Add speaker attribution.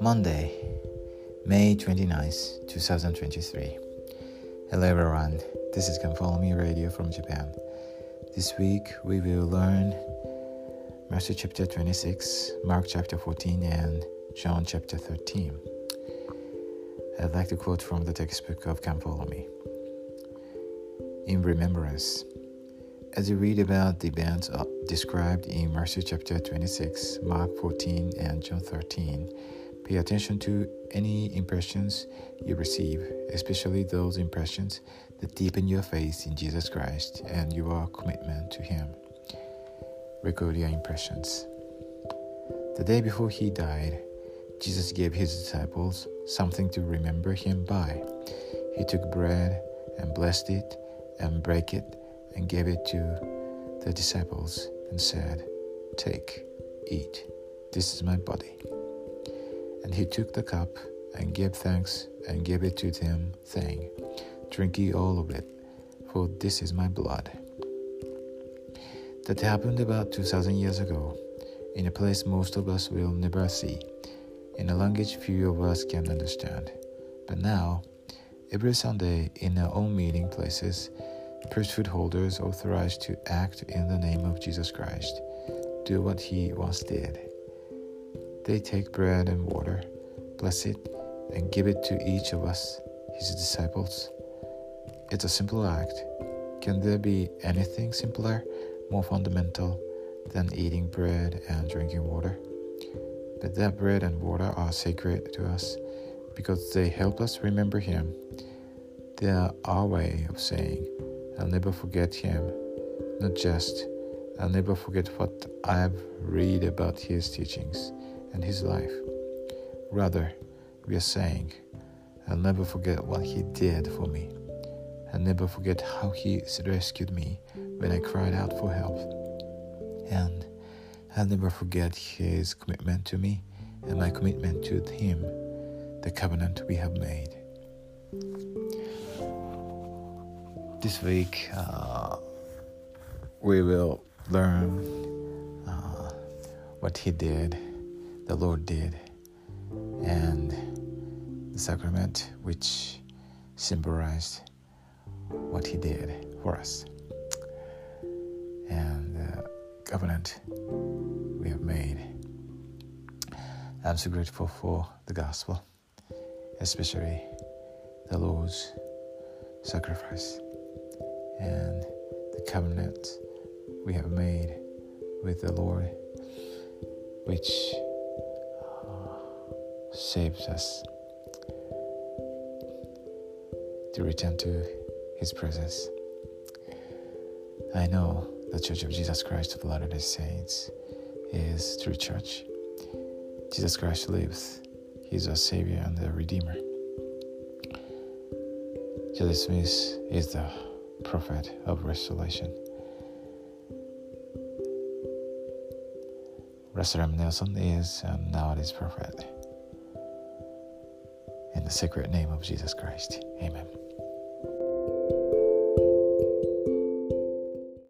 Speaker 1: Monday, May 29th, 2023. Hello everyone, this is Me Radio from Japan. This week we will learn Matthew chapter 26, Mark chapter 14, and John chapter 13. I'd like to quote from the textbook of Me. In remembrance, as you read about the events uh, described in Matthew chapter 26, Mark 14, and John 13, Pay attention to any impressions you receive, especially those impressions that deepen your faith in Jesus Christ and your commitment to Him. Record your impressions. The day before He died, Jesus gave His disciples something to remember Him by. He took bread and blessed it and broke it and gave it to the disciples and said, Take, eat, this is my body. And he took the cup and gave thanks and gave it to them, saying, Drink ye all of it, for this is my blood. That happened about 2000 years ago, in a place most of us will never see, in a language few of us can understand. But now, every Sunday in our own meeting places, priesthood holders authorized to act in the name of Jesus Christ do what he once did. They take bread and water, bless it, and give it to each of us, his disciples. It's a simple act. Can there be anything simpler, more fundamental than eating bread and drinking water? But that bread and water are sacred to us because they help us remember Him. They are our way of saying, I'll never forget Him, not just, I'll never forget what I've read about His teachings and his life. Rather, we are saying, I'll never forget what he did for me. I'll never forget how he rescued me when I cried out for help. And I'll never forget his commitment to me and my commitment to him, the covenant we have made. This week, uh, we will learn uh, what he did the Lord did, and the sacrament which symbolized what He did for us, and the covenant we have made. I'm so grateful for the gospel, especially the Lord's sacrifice and the covenant we have made with the Lord, which uh, saves us to return to His presence. I know the Church of Jesus Christ of Latter day Saints is true church. Jesus Christ lives, He's our Savior and the Redeemer. Joseph Smith is the prophet of restoration. M. Nelson is um, and nowadays prophet in the sacred name of Jesus Christ. Amen.